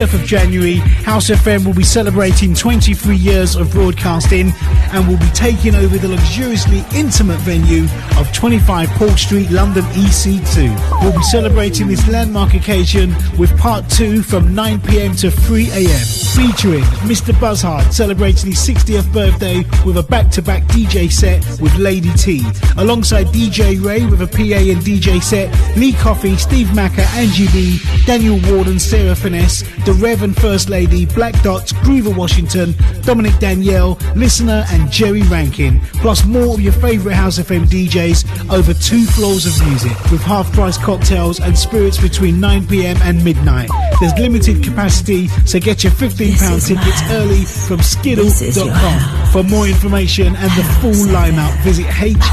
of January, House FM will be celebrating 23 years of broadcasting and will be taking over the luxuriously intimate venue of 25 Port Street, London EC2. We'll be celebrating this landmark occasion with part two from 9 pm to 3 am, featuring Mr. Buzzhard celebrating his 60th birthday with a back to back DJ set with Lady T, alongside DJ Ray with a PA and DJ set, Lee Coffey, Steve Macker, Angie B, Daniel Warden, Sarah Finesse, the Reverend and First Lady, Black Dots, Groover Washington, Dominic Danielle, Listener, and Jerry Rankin, plus more of your favourite House FM DJs over two floors of music with half price cocktails and spirits between 9pm and midnight. There's limited capacity, so get your £15 tickets early from skiddle.com. For more information and the full lineup, visit hse.fm.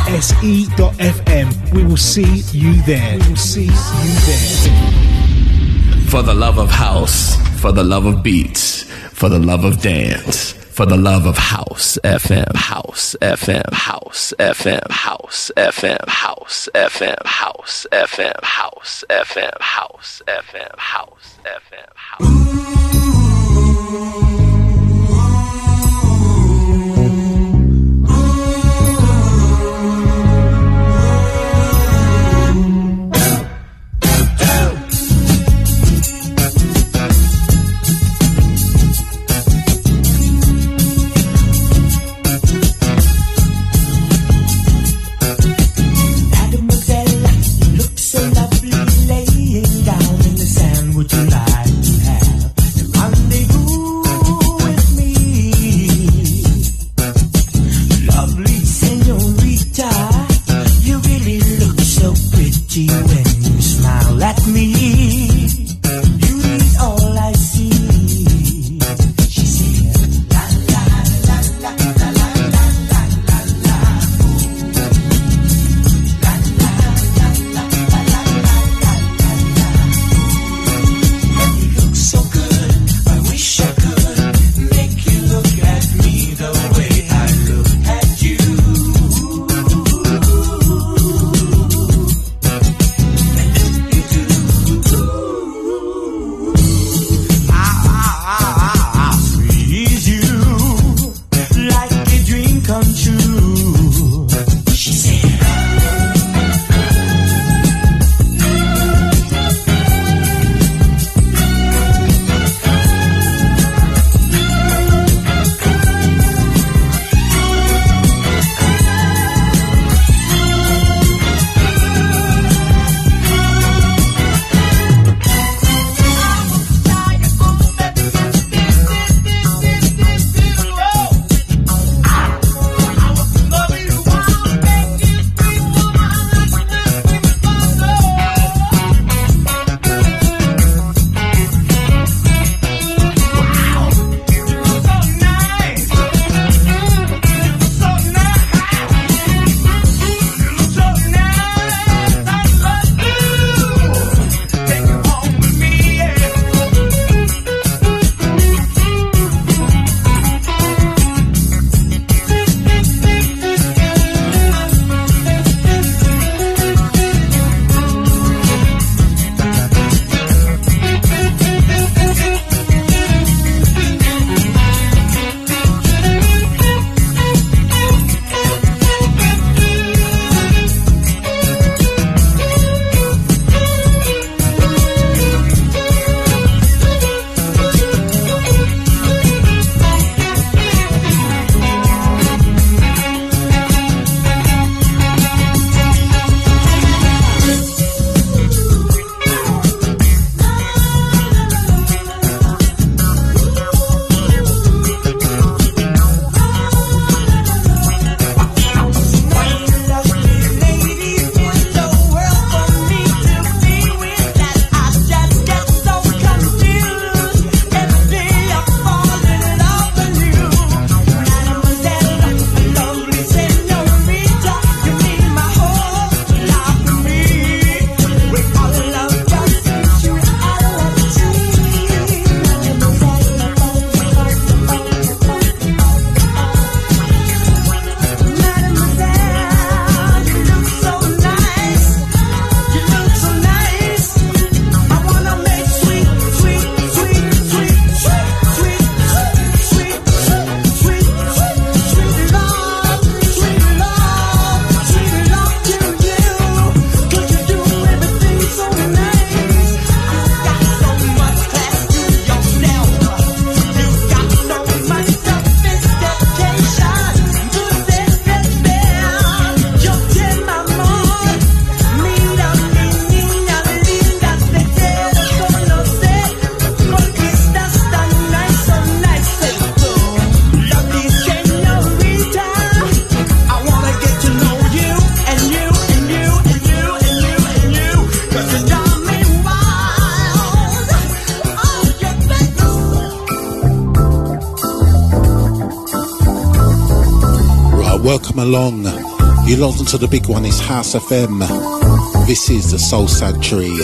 We will see you there. We will see you there. For the love of house, for the love of beats, for the love of dance, for the love of house FM, house FM, house FM, house FM, house FM, house FM, house FM, house FM, house FM, house. Long, You logged onto the big one, it's House FM. This is the Soul Sanctuary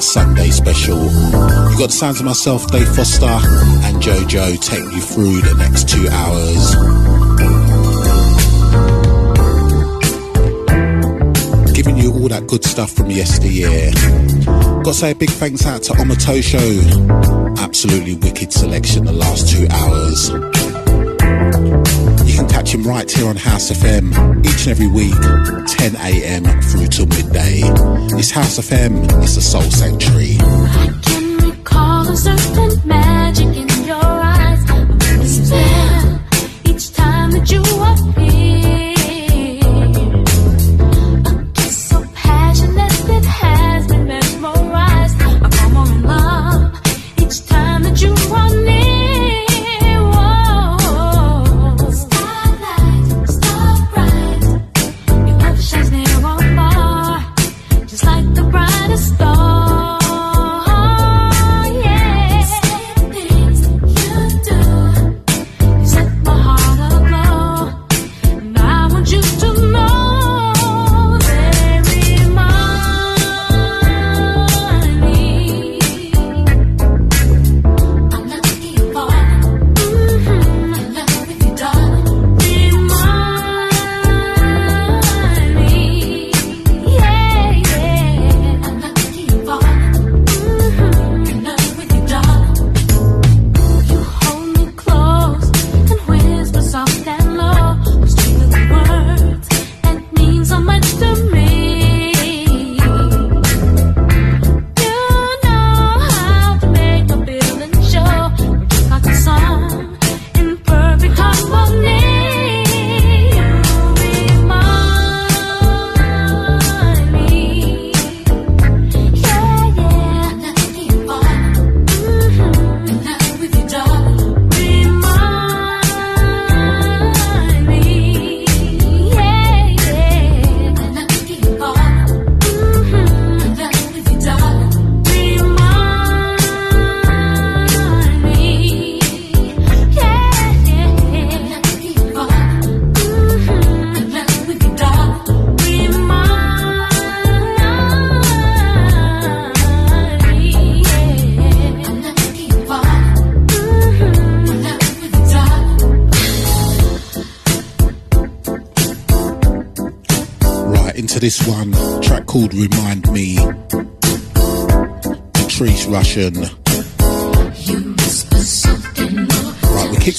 Sunday special. You've got the sounds of myself, Dave Foster, and JoJo taking you through the next two hours. Giving you all that good stuff from yesteryear. Got to say a big thanks out to Omotosho. Absolutely wicked selection the last two hours can catch him right here on House FM each and every week, 10 a.m. through to midday. It's House FM, it's a soul sanctuary. I can recall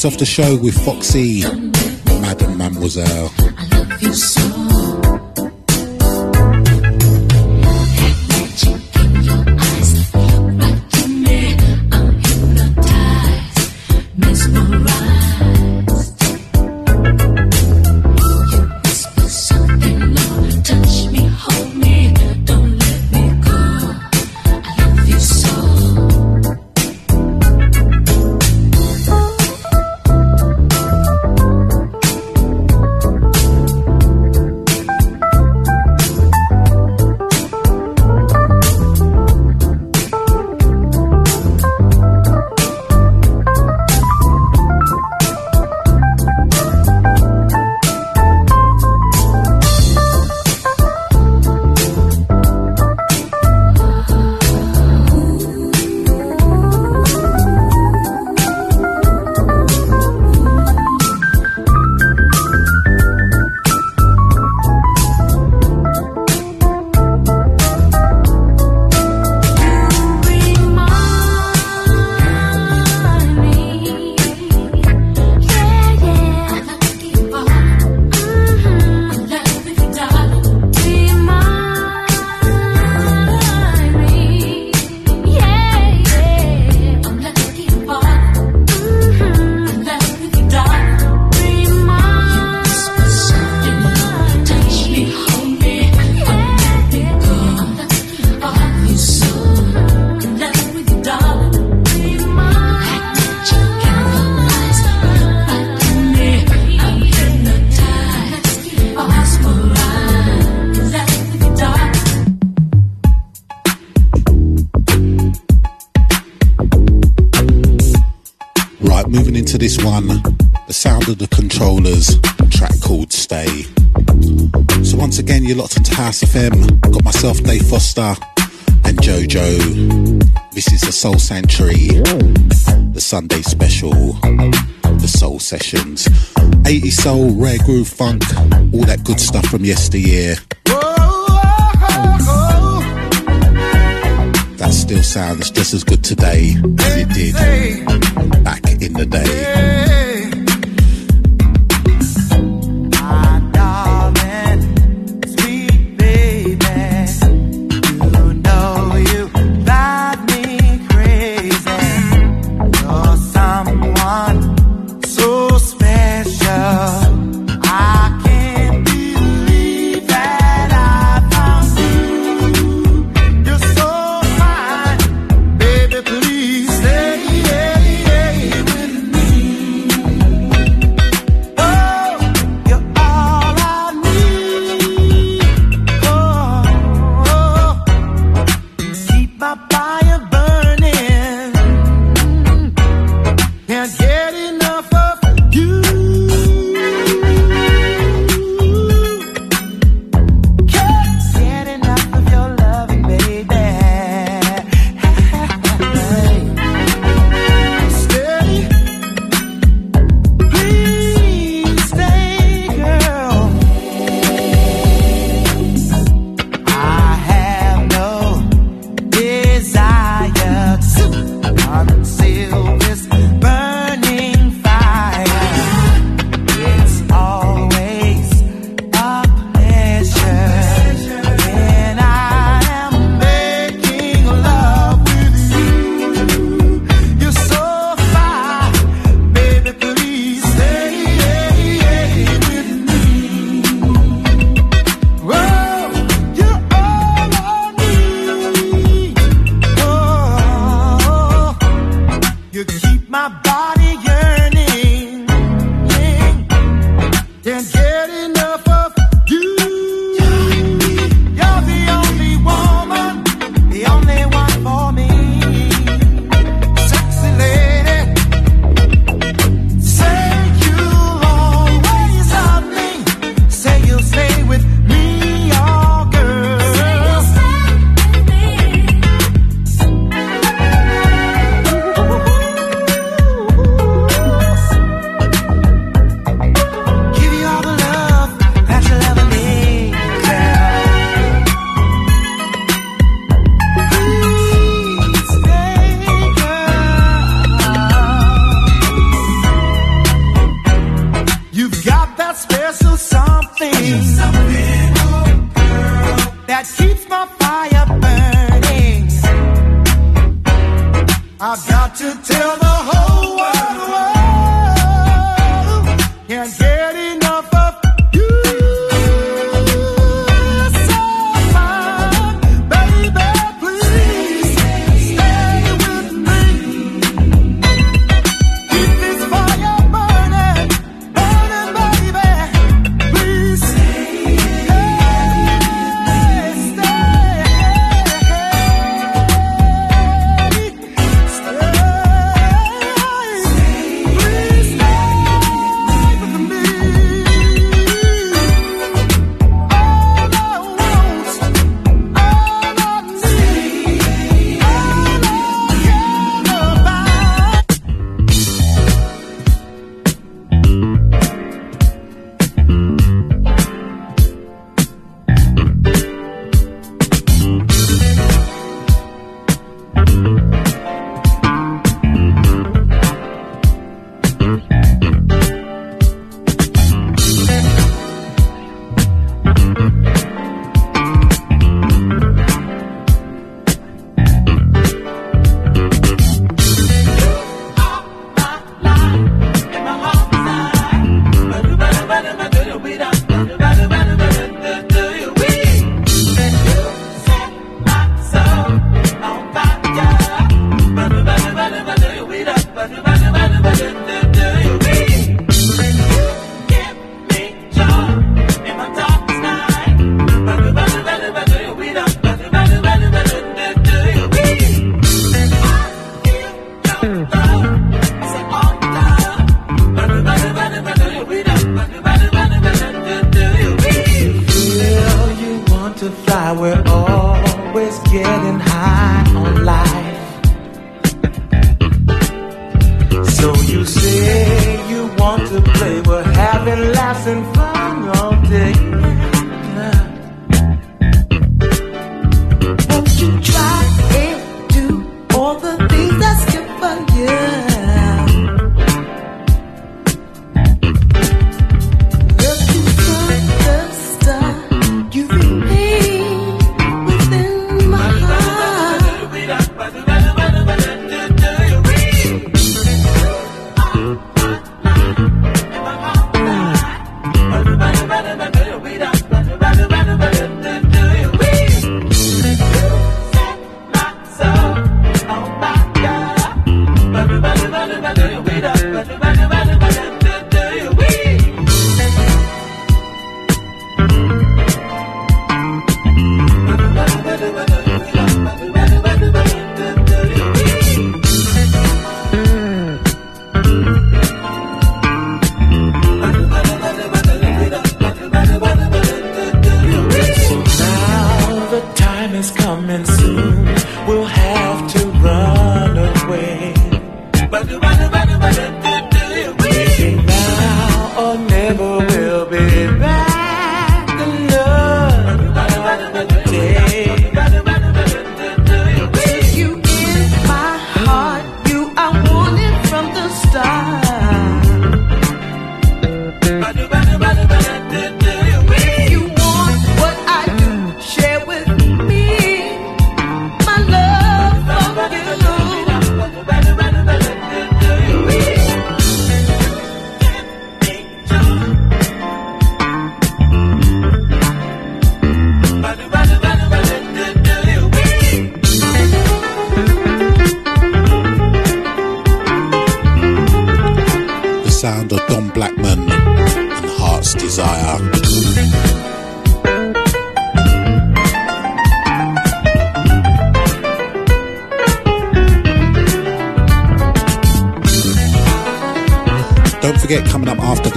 off the show with Foxy, Madam Mademoiselle. into this one, the sound of the controllers, track called Stay. So once again, you're locked into House FM. Got myself, Dave Foster, and JoJo. This is the Soul Sanctuary, the Sunday special, the Soul Sessions, 80 Soul, Rare Groove Funk, all that good stuff from yesteryear. That still sounds just as good today as it did back in the day.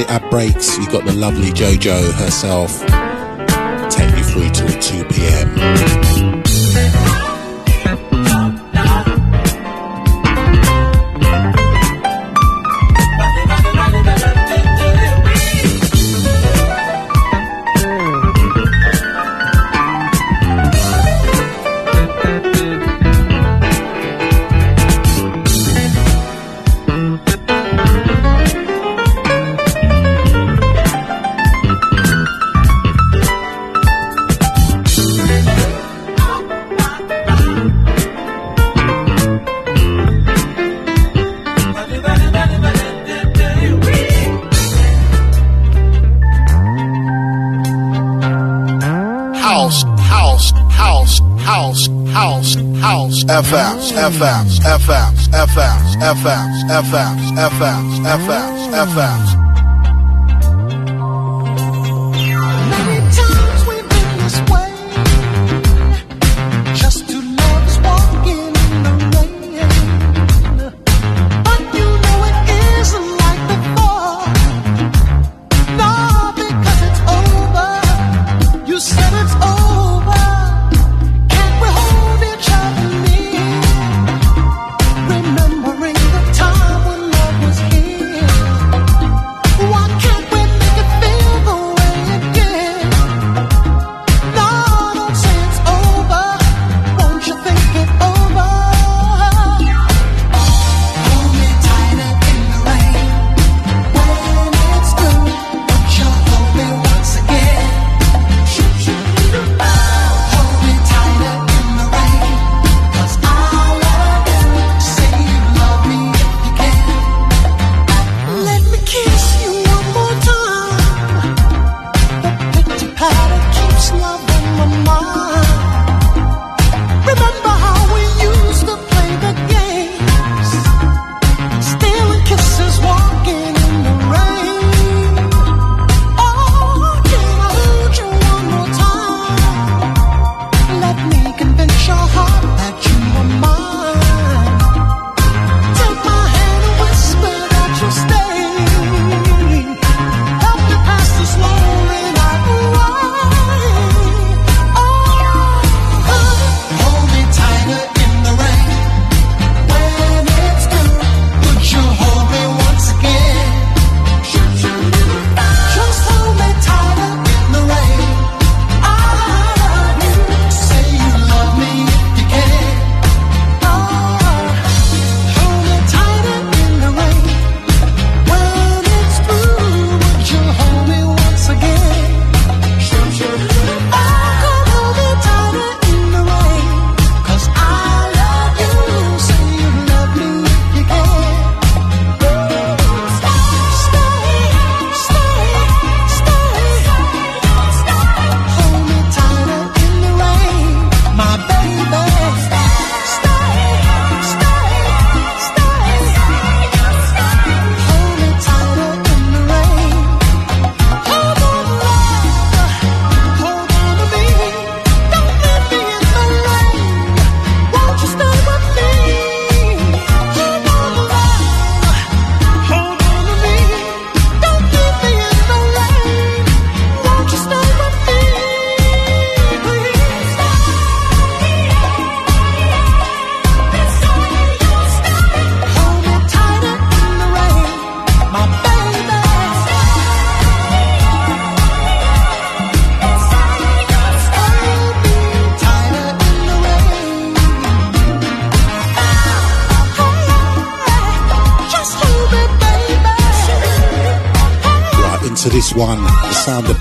The breaks, you've got the lovely JoJo herself.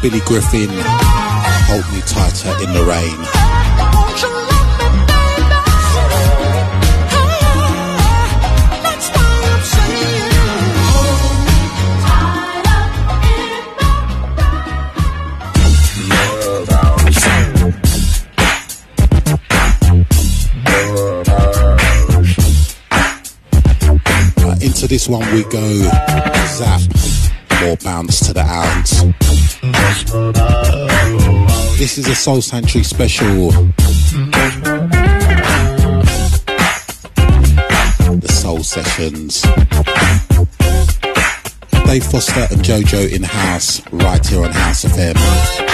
Billy Griffin. Hold me tighter in the rain. Into this one we go. Zapp. More bounce to the ounce. This is a Soul Sanctuary special. The Soul Sessions. Dave Foster and Jojo in house, right here on House FM.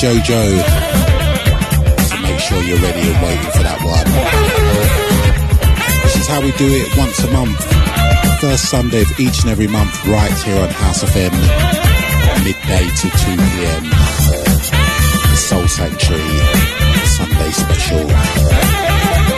JoJo. So make sure you're ready and waiting for that one. This is how we do it once a month. First Sunday of each and every month, right here on House of FM, midday to 2 p.m. The Soul Sanctuary Sunday special.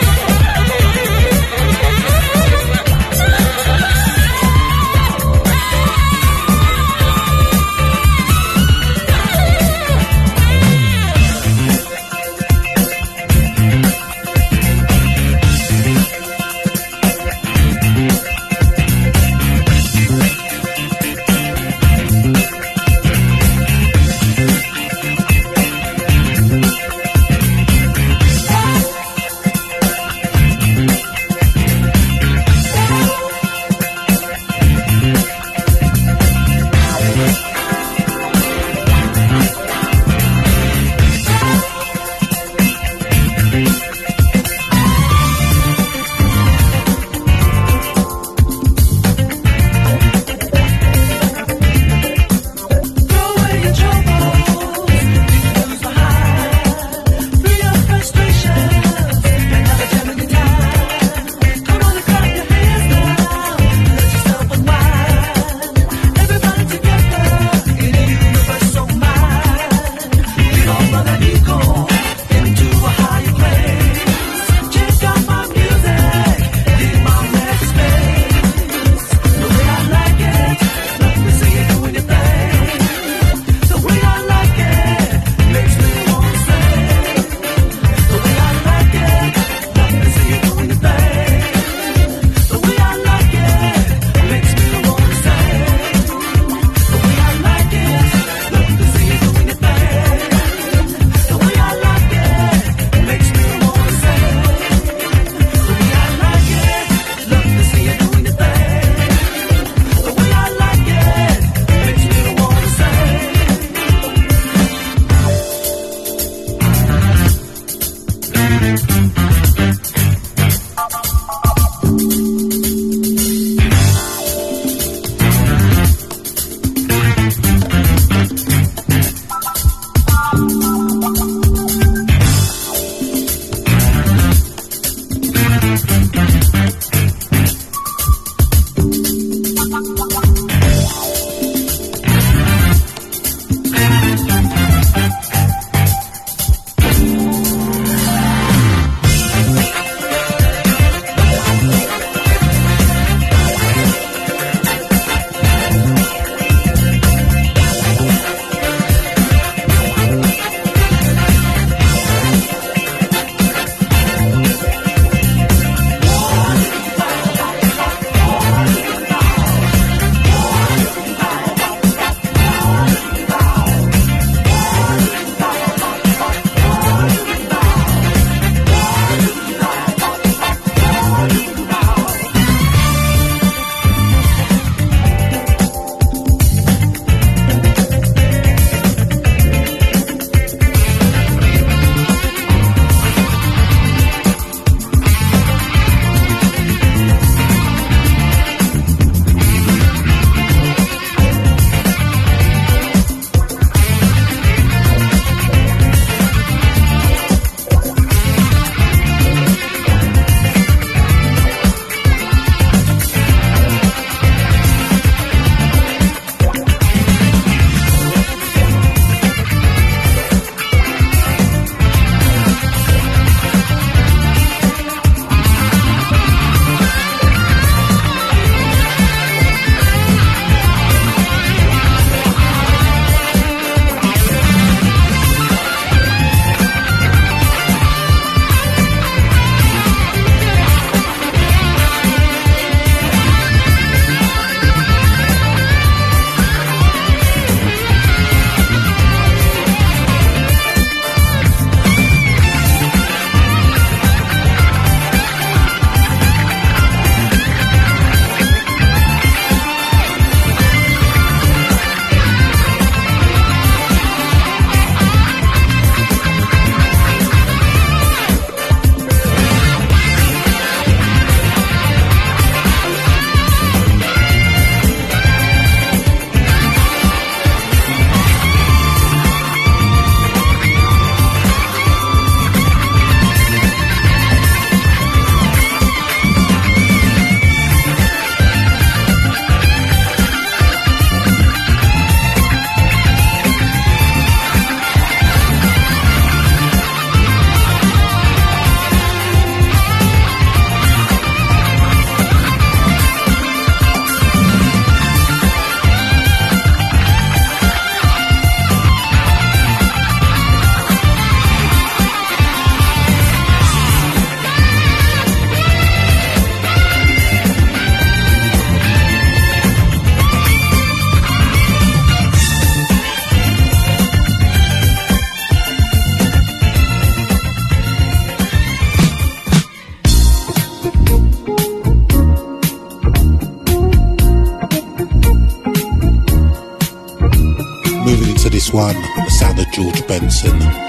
one, the sound of George Benson.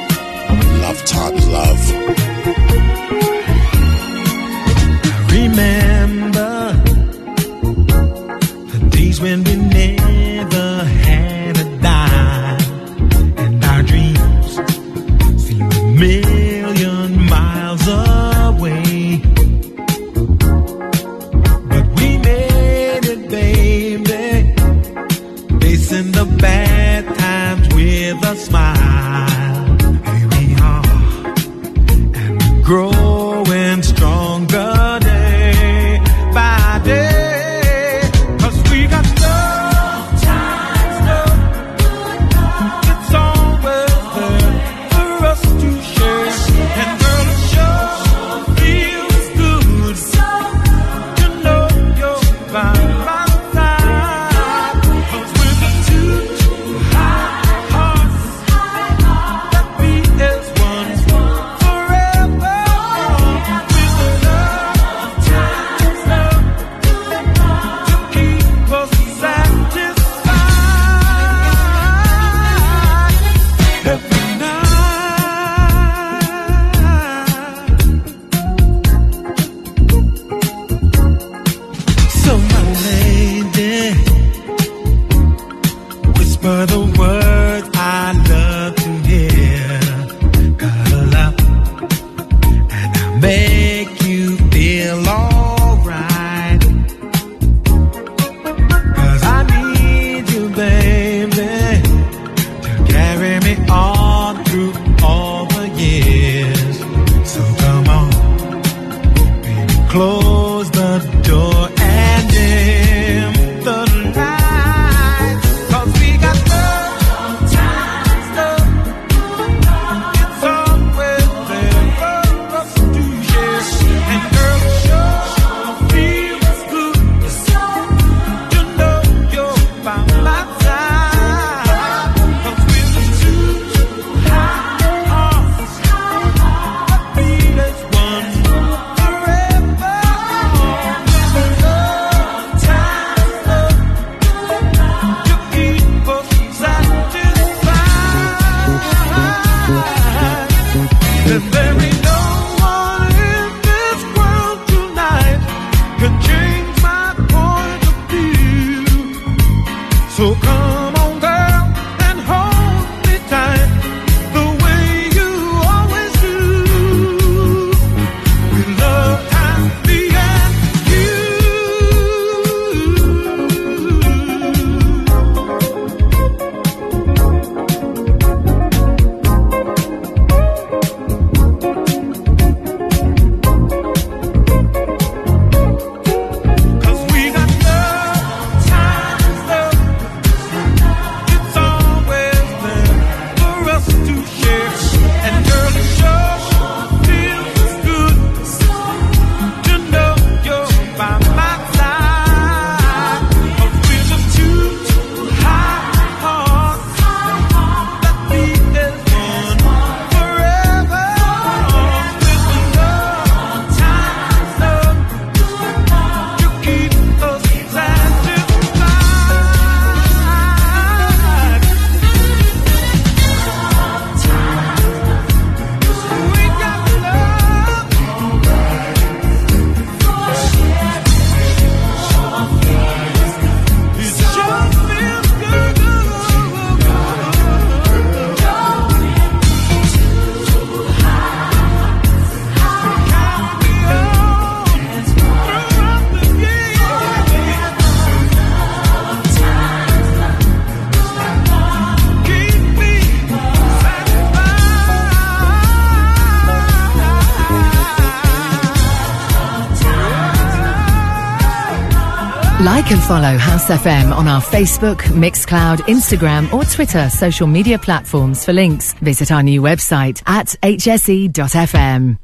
follow House FM on our Facebook, Mixcloud, Instagram, or Twitter social media platforms for links. Visit our new website at hse.fm.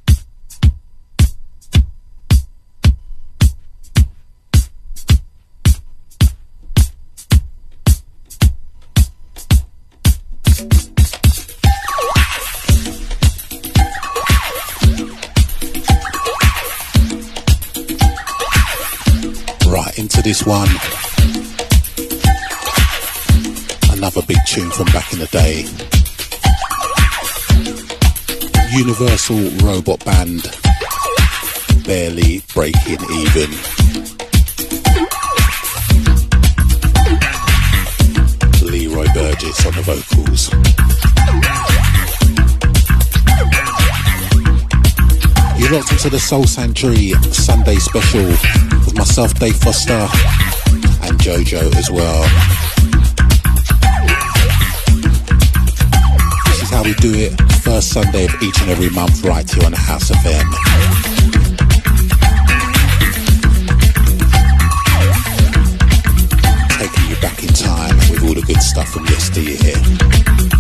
one. Another big tune from back in the day. Universal Robot Band. Barely breaking even. Leroy Burgess on the vocals. You're locked into the Soul Sanctuary Sunday special myself, Dave Foster, and Jojo as well. This is how we do it, first Sunday of each and every month, right here on the House FM. Taking you back in time with all the good stuff from yesteryear.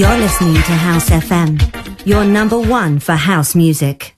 You're listening to House FM, your number one for house music.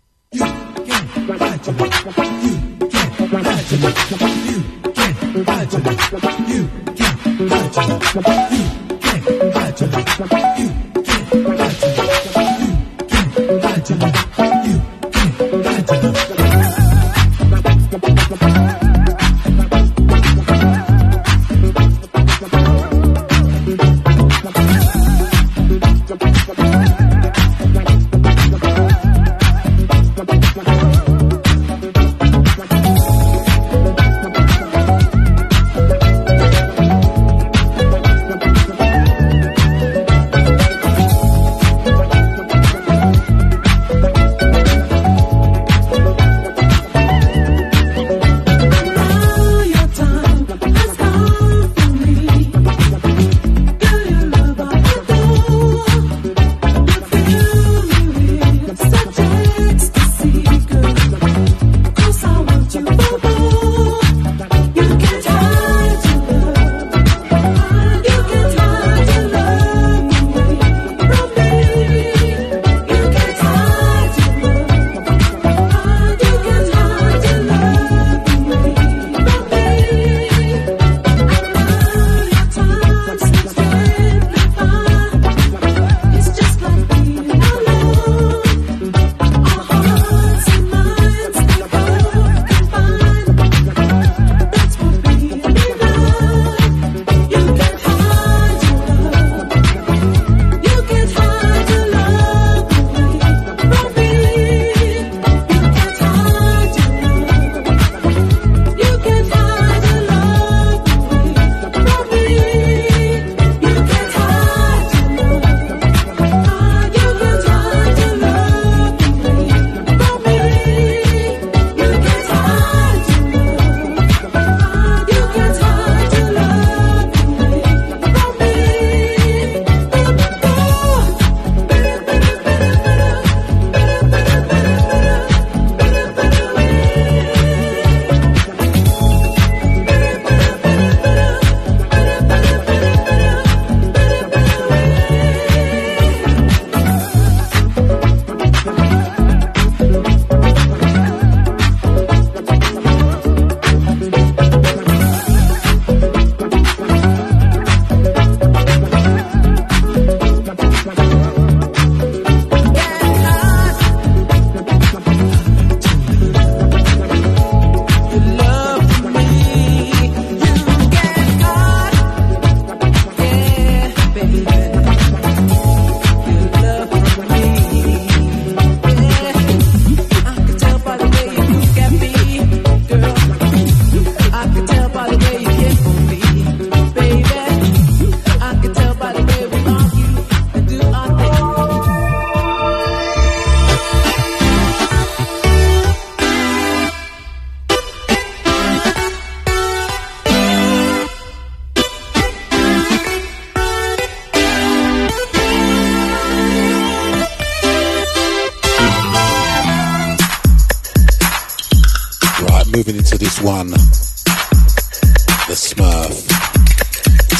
Moving into this one. The Smurf.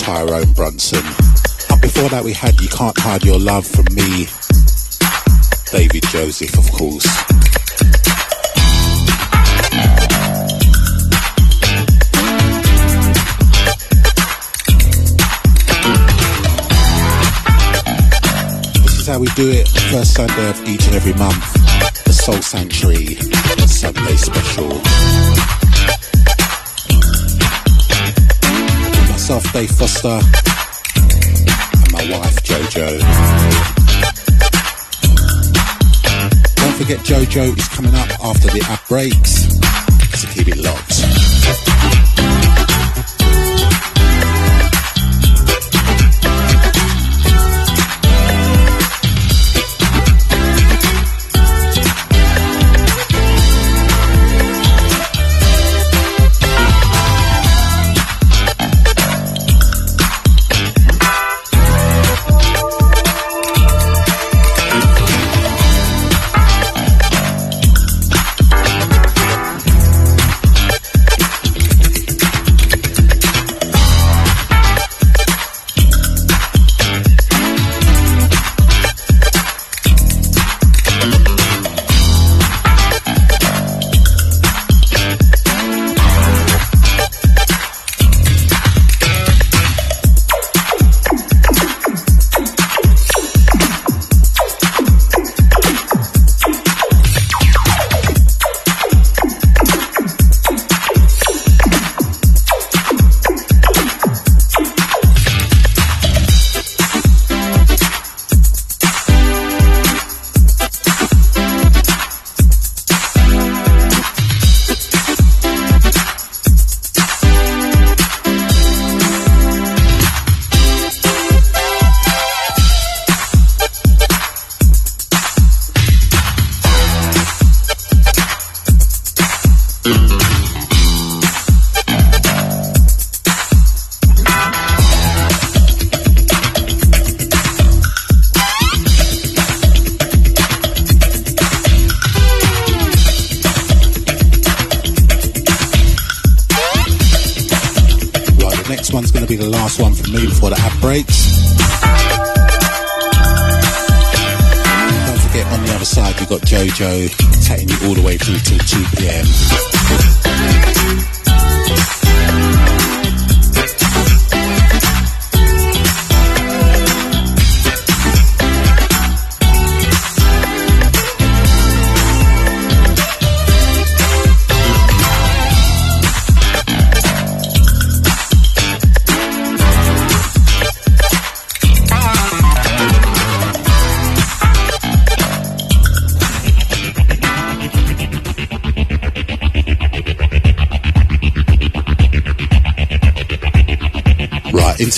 Tyrone Brunson. Up before that we had You Can't Hide Your Love from me. David Joseph, of course. How we do it. First Sunday of each and every month. The Soul Sanctuary Sunday special. Myself, Dave Foster, and my wife, Jojo. Don't forget, Jojo is coming up after the app breaks, so keep it locked.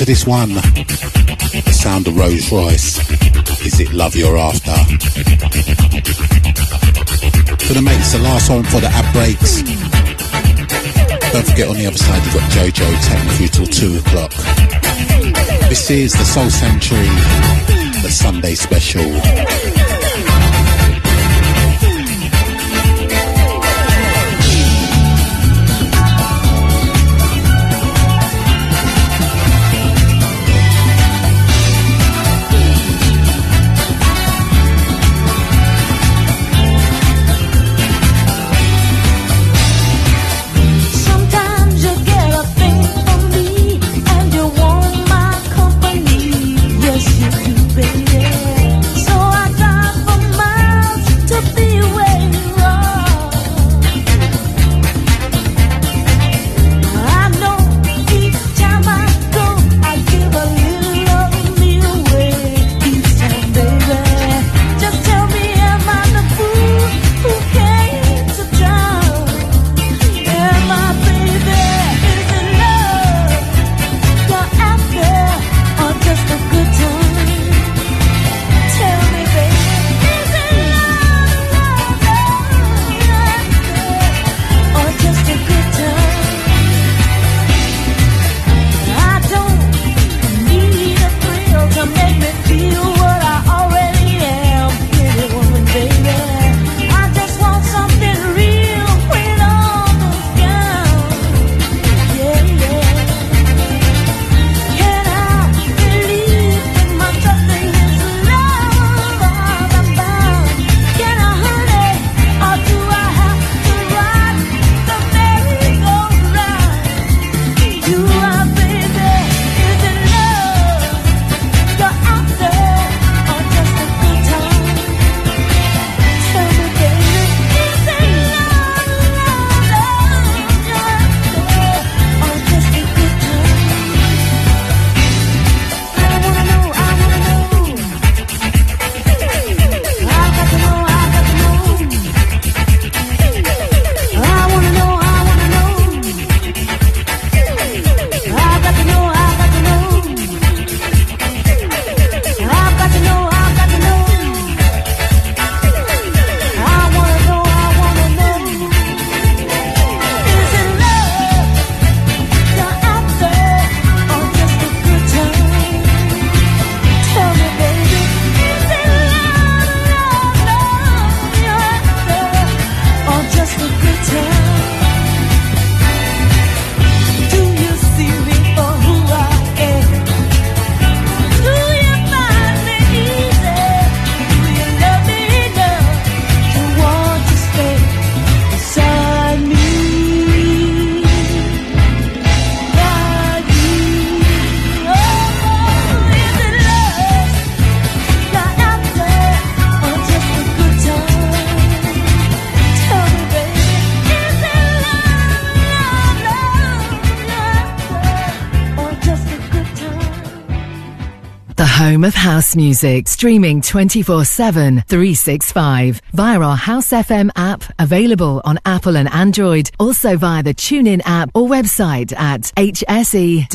to this one. The sound of Rose Royce. Is it love you're after? Gonna make this the last one for the ad breaks. Don't forget on the other side you've got JoJo taking you till 2 o'clock. This is the Soul Sanctuary, the Sunday special. News music streaming 24-7, 365 via our House FM app, available on Apple and Android, also via the TuneIn app or website at hse.fm.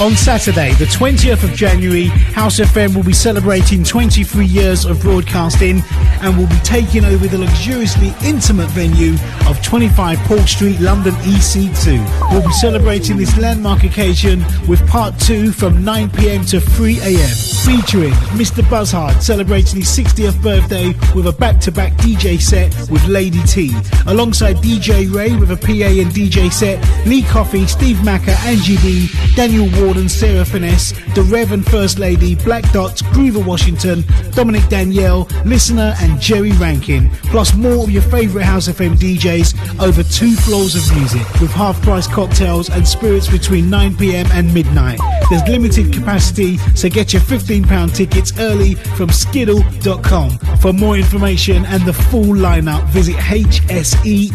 On Saturday, the 20th of January, House FM will be celebrating 23 years of broadcasting and will be taking over the luxuriously intimate venue of 25 Port Street, London EC2. We'll be celebrating this landmark occasion with part two from 9pm to 3am, featuring Mr. Buzzhard celebrating his 60th birthday with a back-to-back DJ set with Lady T, alongside DJ Ray with a PA and DJ set, Lee Coffey, Steve Macker, Angie D, Daniel Warden, Sarah Finesse, The Rev and First Lady, Black Dots, Groover Washington, Dominic Danielle, Listener, and Jerry Rankin, plus more of your favourite House FM DJs over two floors of music with half-price cocktails and spirits between 9pm and midnight. There's limited capacity, so get your £15 tickets early from skiddle.com. For more information and the full lineup, visit hse.fm.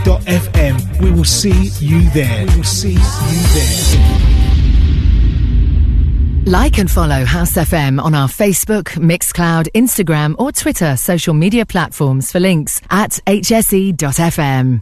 We will see you there. We will see you there. Like and follow House FM on our Facebook, Mixcloud, Instagram, or Twitter social media platforms for links at hse.fm.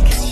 Vegas.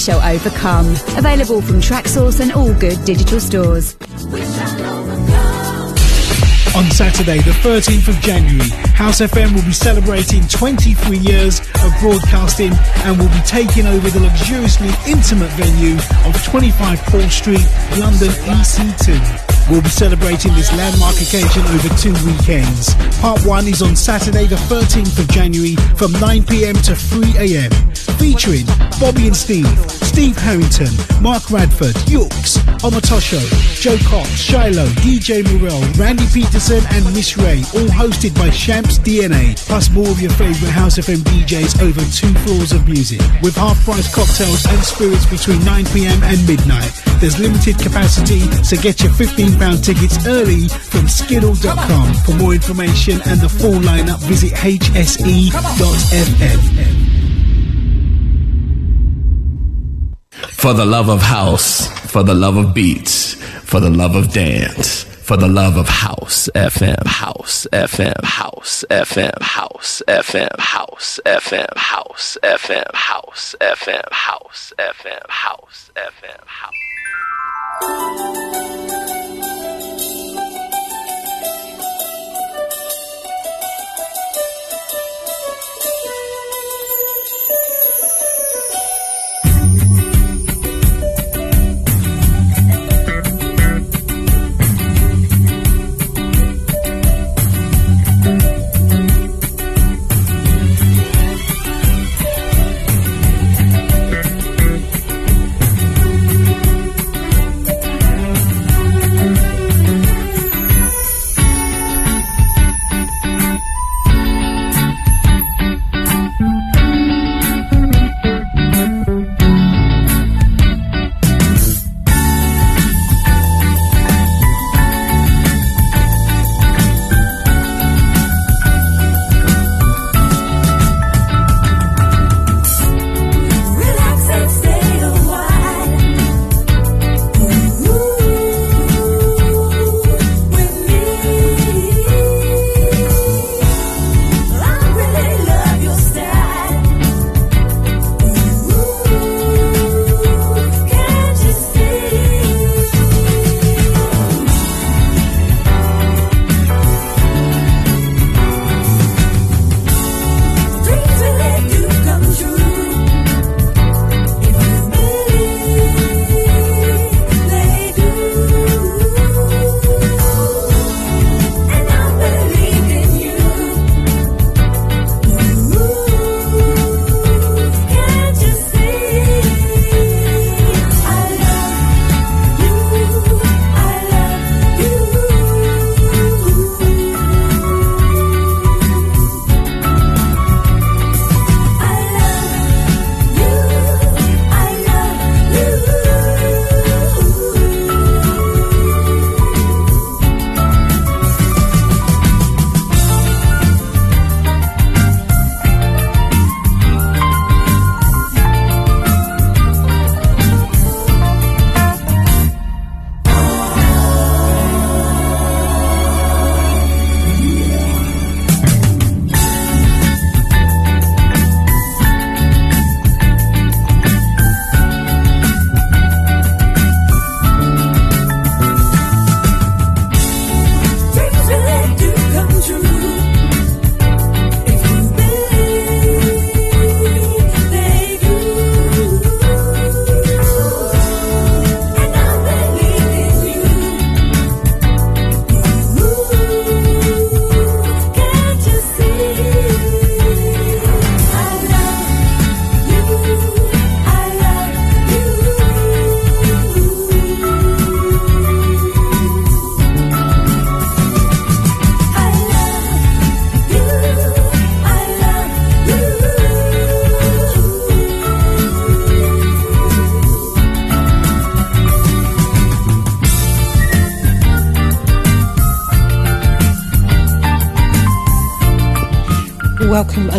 shall overcome. Available from Traxsource and all good digital stores. On Saturday, the 13th of January, House FM will be celebrating 23 years of broadcasting and will be taking over the luxuriously intimate venue of 25 Paul Street, London EC2. We'll be celebrating this landmark occasion over two weekends. Part 1 is on Saturday, the 13th of January from 9pm to 3am, featuring Bobby and Steve, Steve Harrington, Mark Radford, Yooks, Omotosho, Joe Cox, Shiloh, DJ Morel, Randy Peterson, and Miss Ray, all hosted by Shamps DNA, plus more of your favourite House FM DJs over two floors of music, with half-price cocktails and spirits between 9pm and midnight. There's limited capacity, so get your £15 tickets early from skiddle.com. For more information and the full lineup, visit hse.fm. For the love of house, for the love of beats, for the love of dance, for the love of house FM, house FM, house FM, house FM, house FM, house FM, house FM, house FM, house FM, house.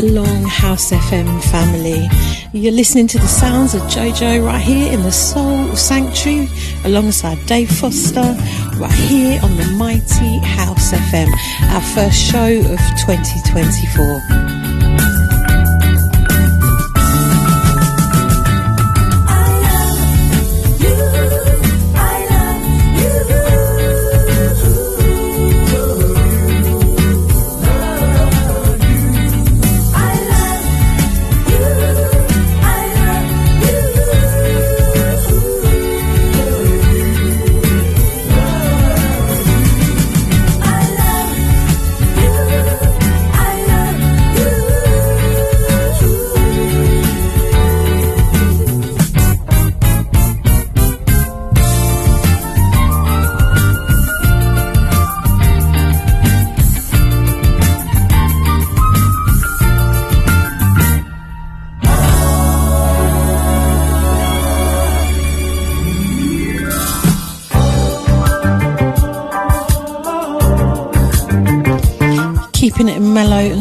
along House FM family. You're listening to the sounds of JoJo right here in the Soul Sanctuary alongside Dave Foster right here on the mighty House FM, our first show of 2024.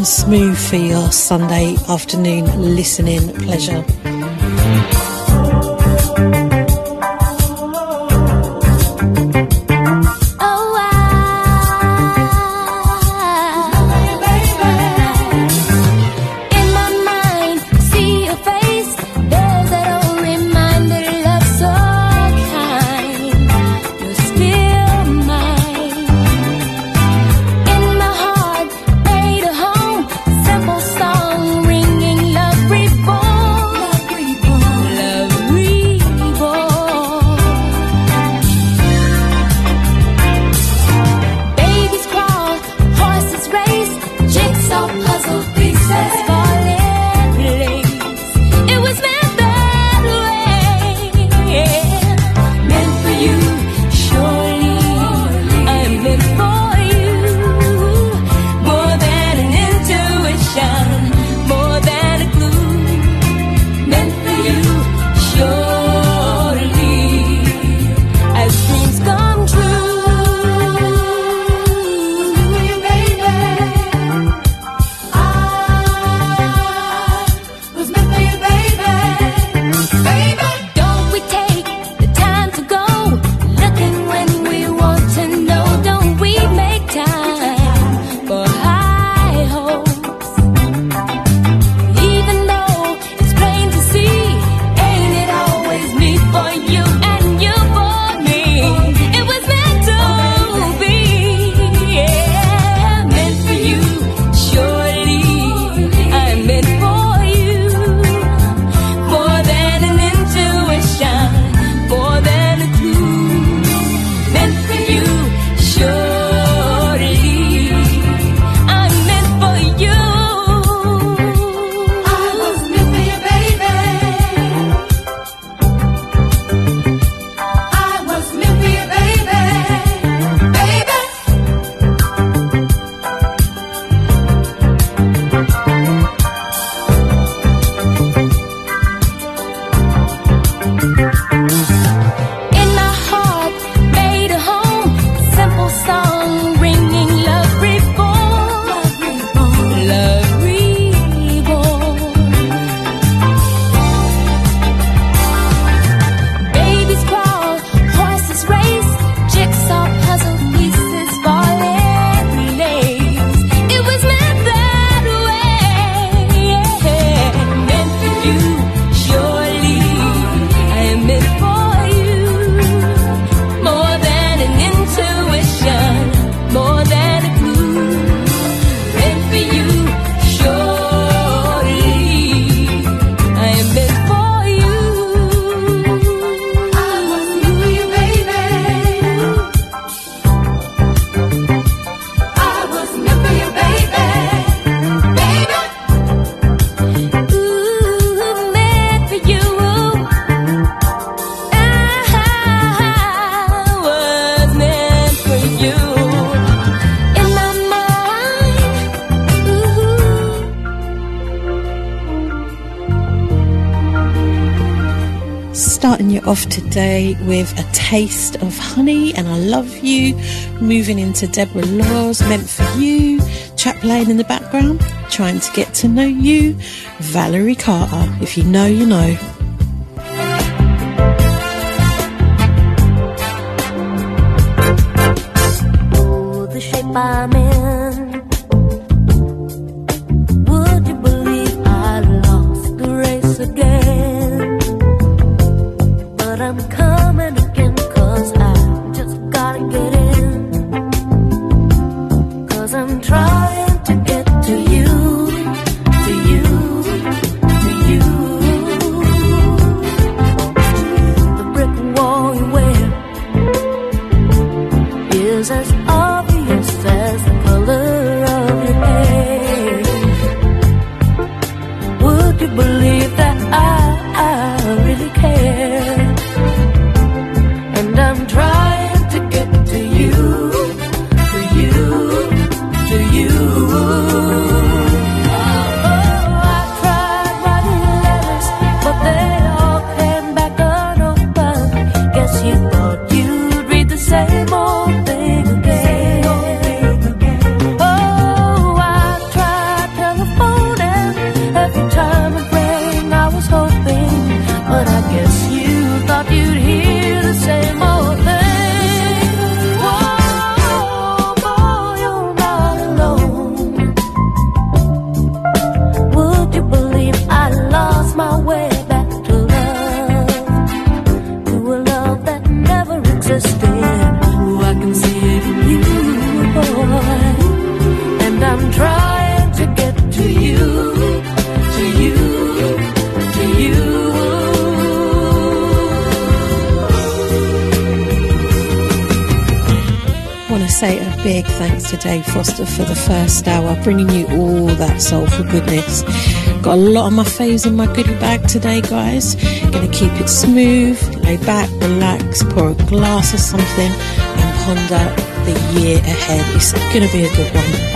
and smooth for your Sunday afternoon listening pleasure. taste of honey and I love you. Moving into Debra Laws, meant for you. Chap Lane in the background, trying to get to know you. Valerie Carter, if you know, you know. Dr. Dave Foster for the first hour, bringing you all that soulful goodness. Got a lot of my faves in my goodie bag today, guys. Gonna keep it smooth, lay back, relax, pour a glass of something, and ponder the year ahead. It's gonna be a good one.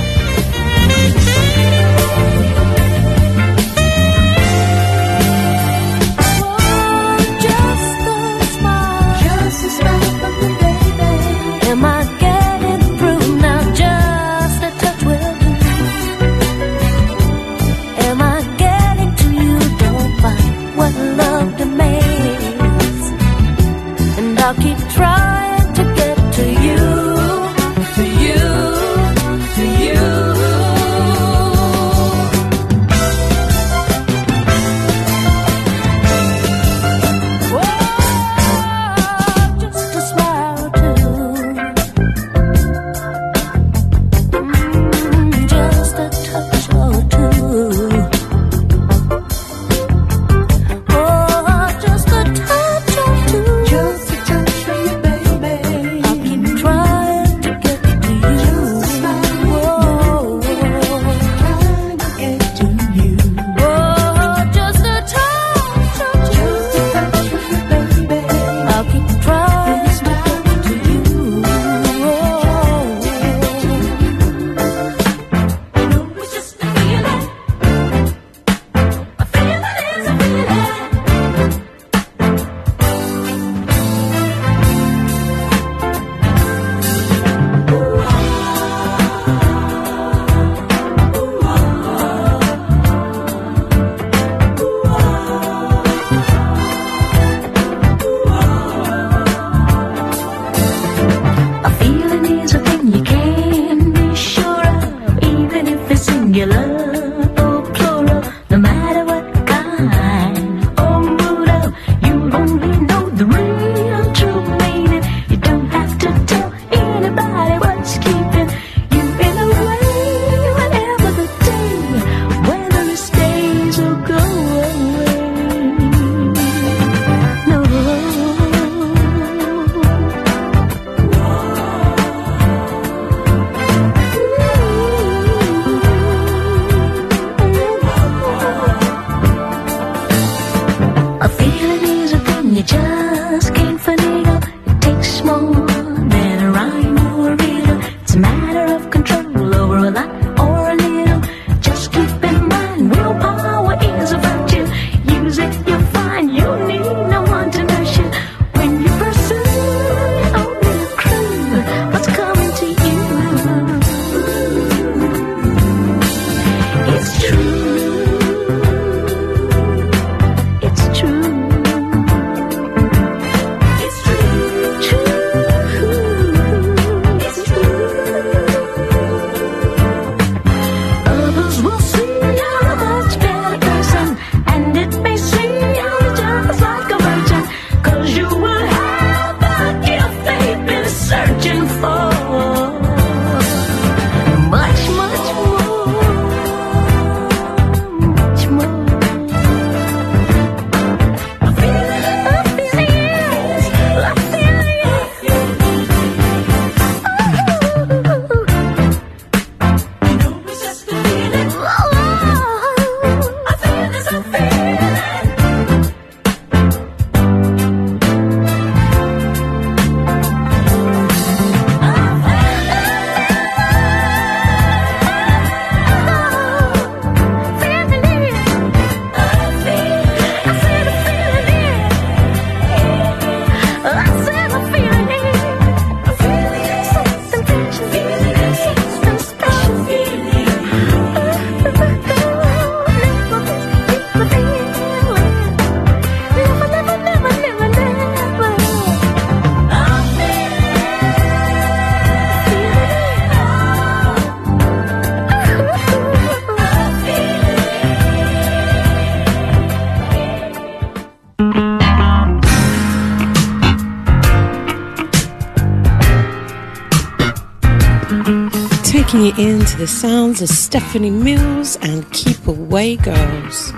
you into the sounds of Stephanie Mills and Keep Away Girls.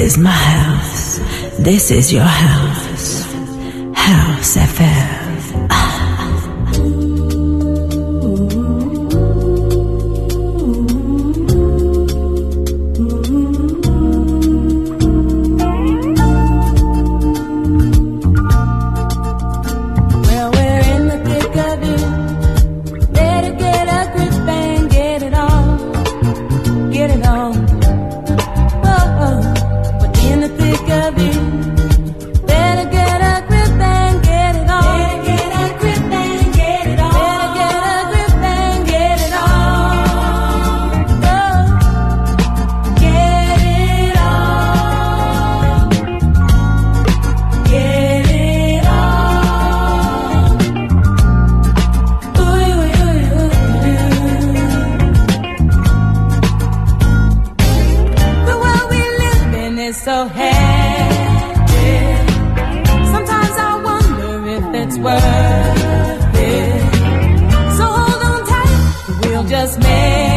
This is my house. This is your house. worth it. So don't time, we'll just make.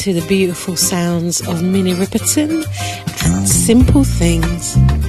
to the beautiful sounds of Minnie Riperton and Simple Things.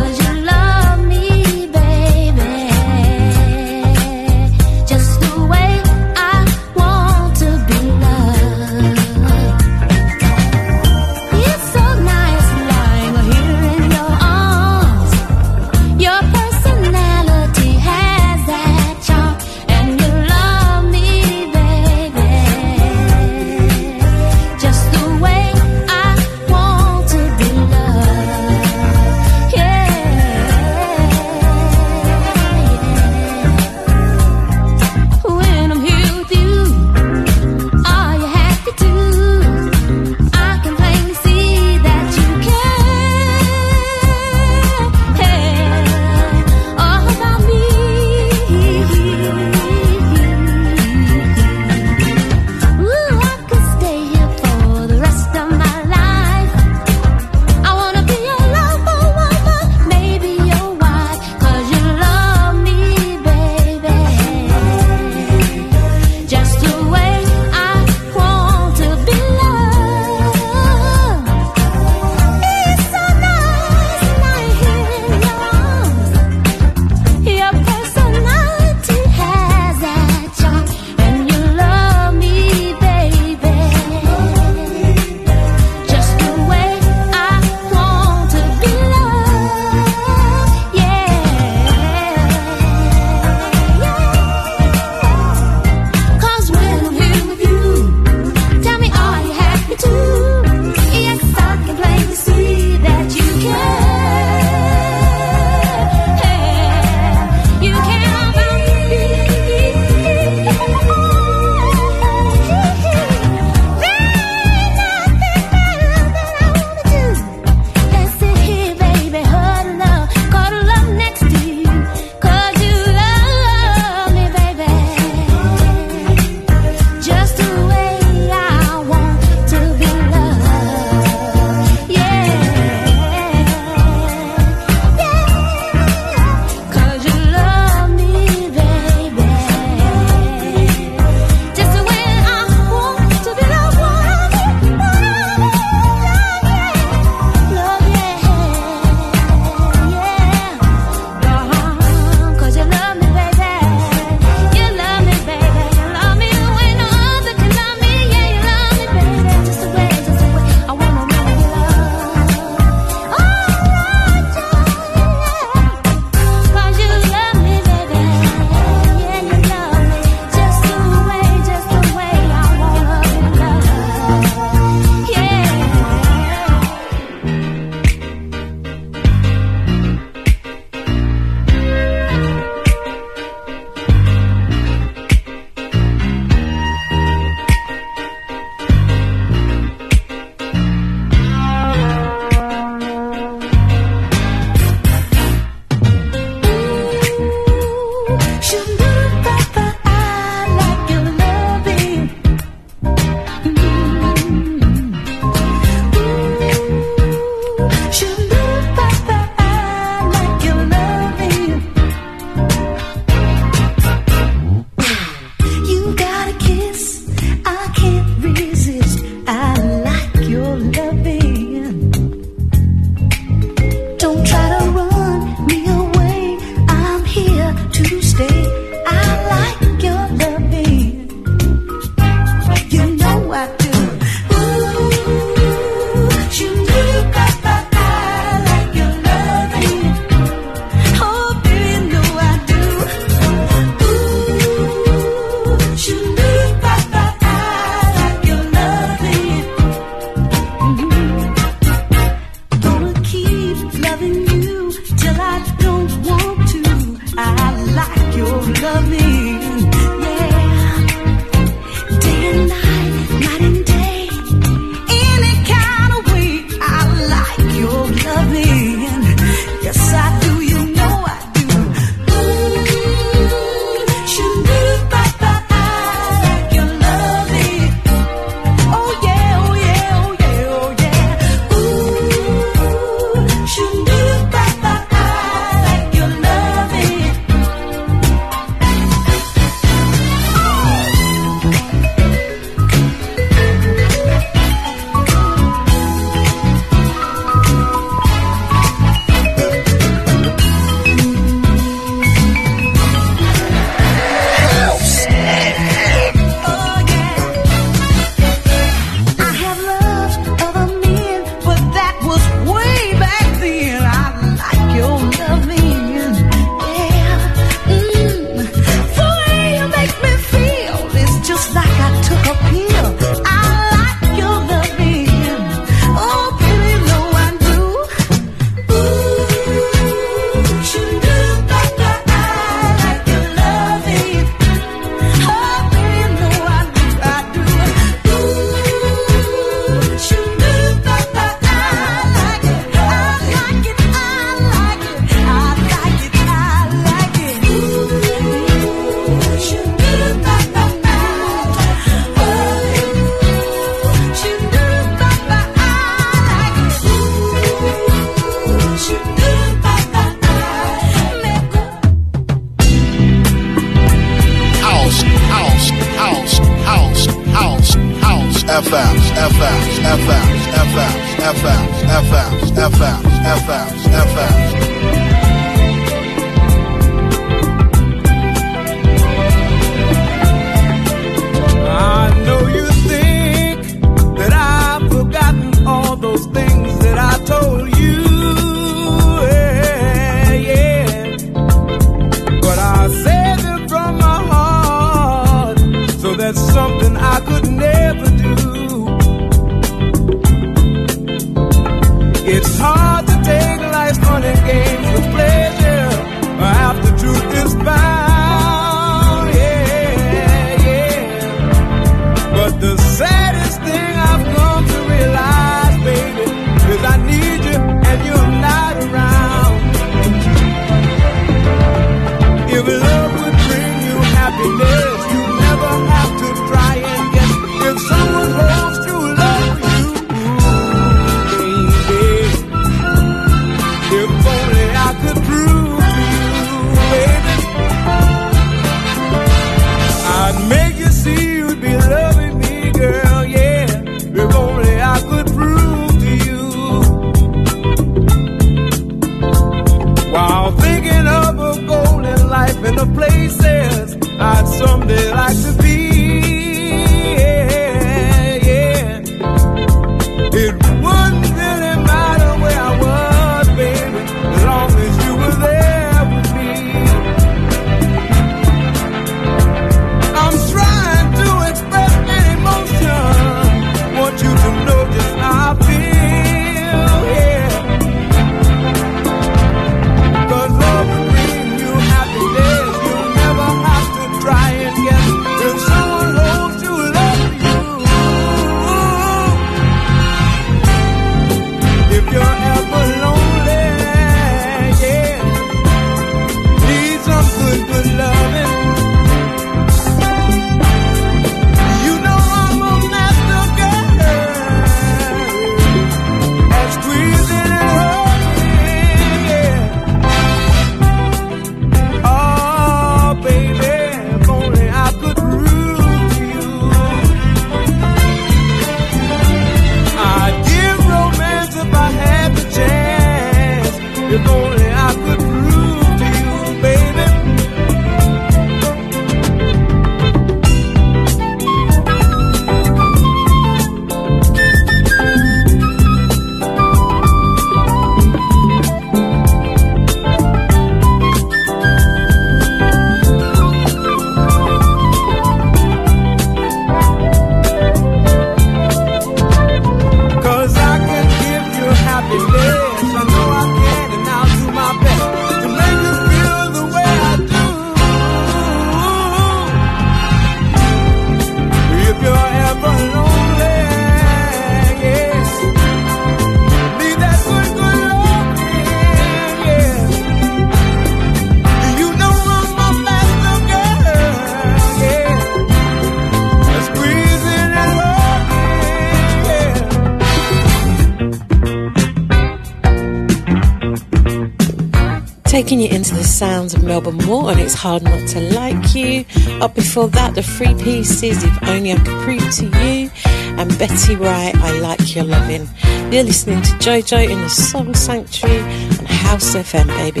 sounds of Melba Moore, and It's Hard Not to Like You. Up before that, the three pieces If Only I Could Prove to You and Betty Wright, I Like Your Loving. You're listening to JoJo in the Song Sanctuary on House FM, baby.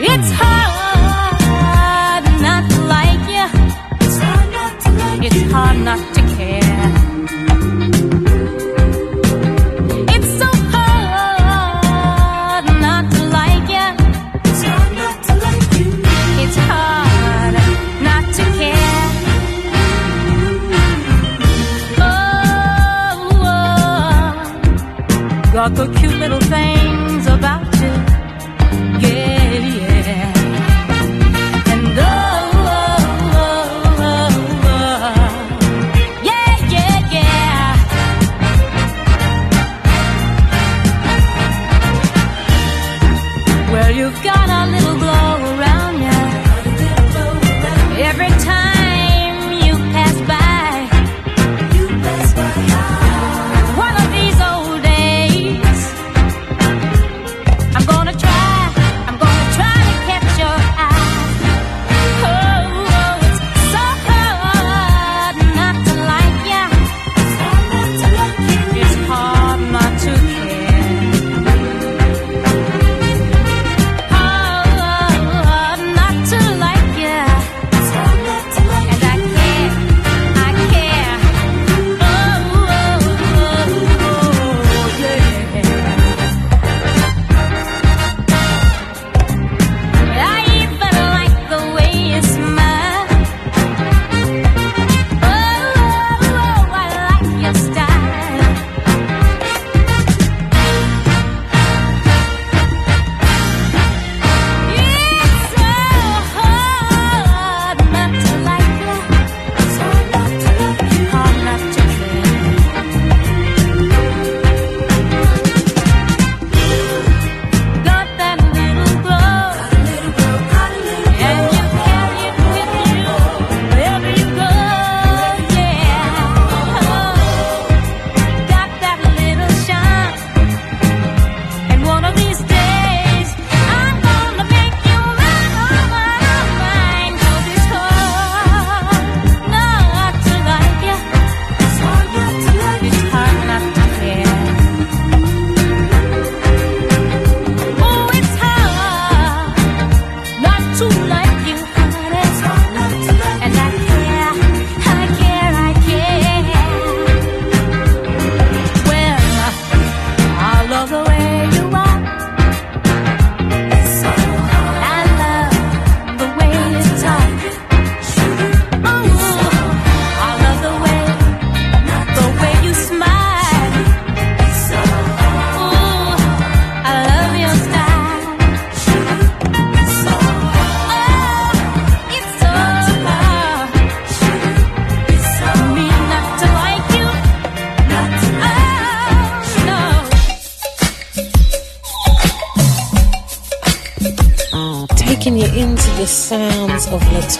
It's hard not to like you. It's hard not It's hard not to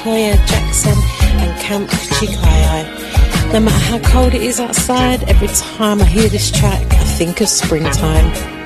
La Toya Jackson and Camp Kuchi Kaiai. No matter how cold it is outside, every time I hear this track, I think of springtime.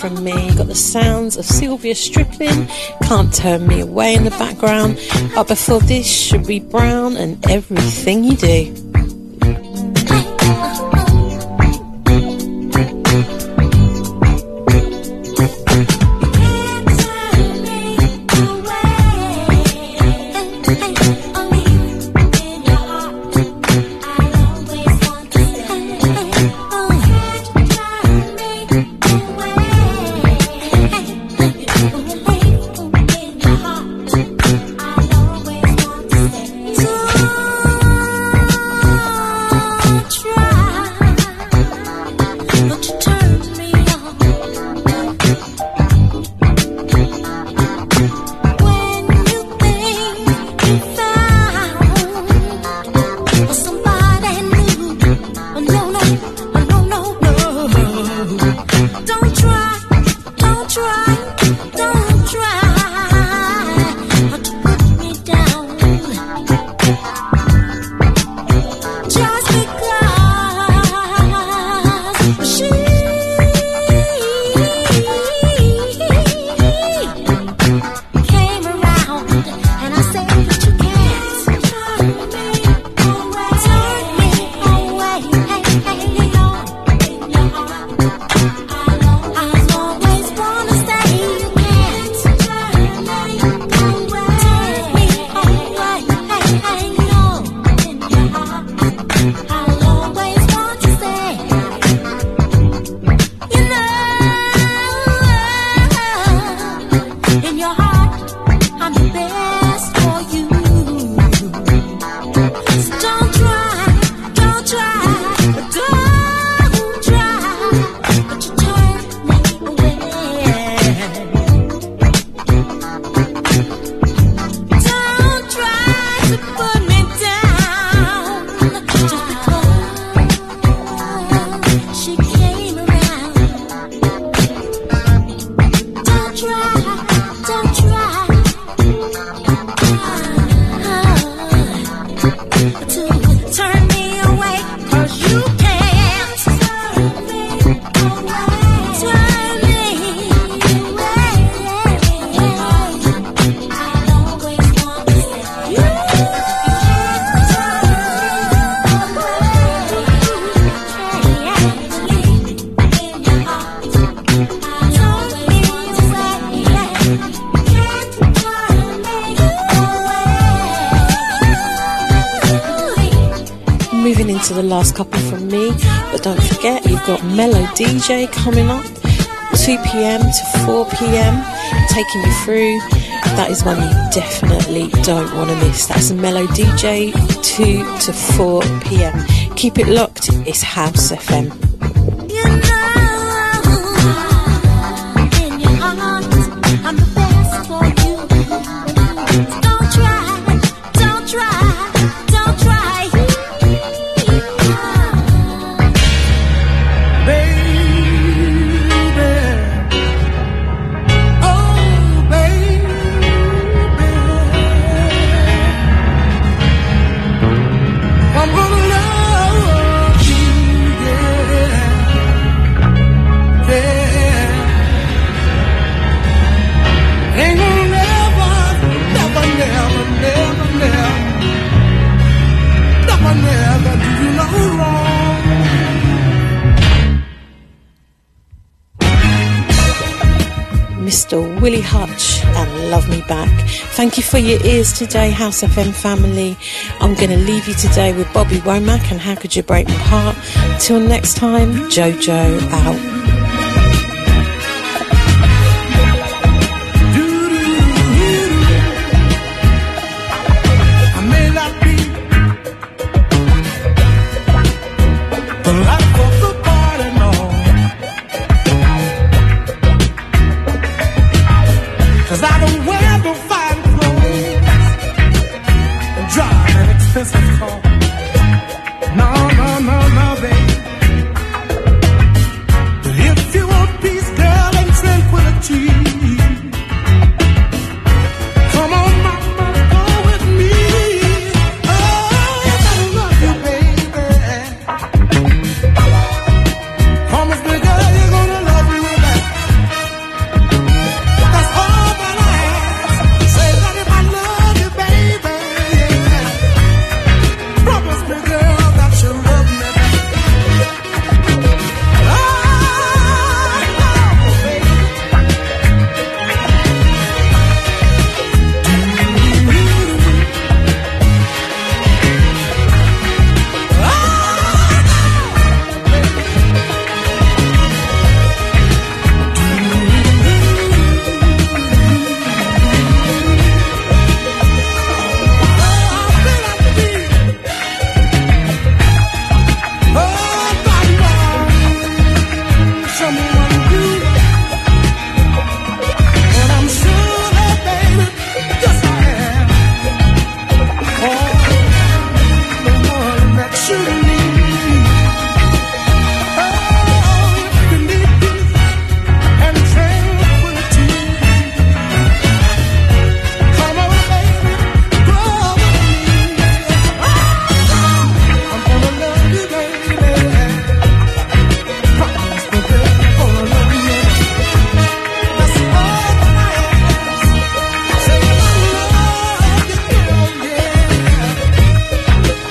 from me. Got the sounds of Sylvia Striplin, can't turn me away in the background. But before this, should be brown and everything you do. Those are the last couple from me. But don't forget, you've got Mellow DJ coming up, 2 pm to 4 pm, taking you through. That is one you definitely don't want to miss. That's Mellow DJ, 2 to 4 pm. Keep it locked, it's House FM. Willie Hutch and Love Me Back. Thank you for your ears today, House FM family. I'm going to leave you today with Bobby Womack and How Could You Break My Heart. Till next time, Jojo out.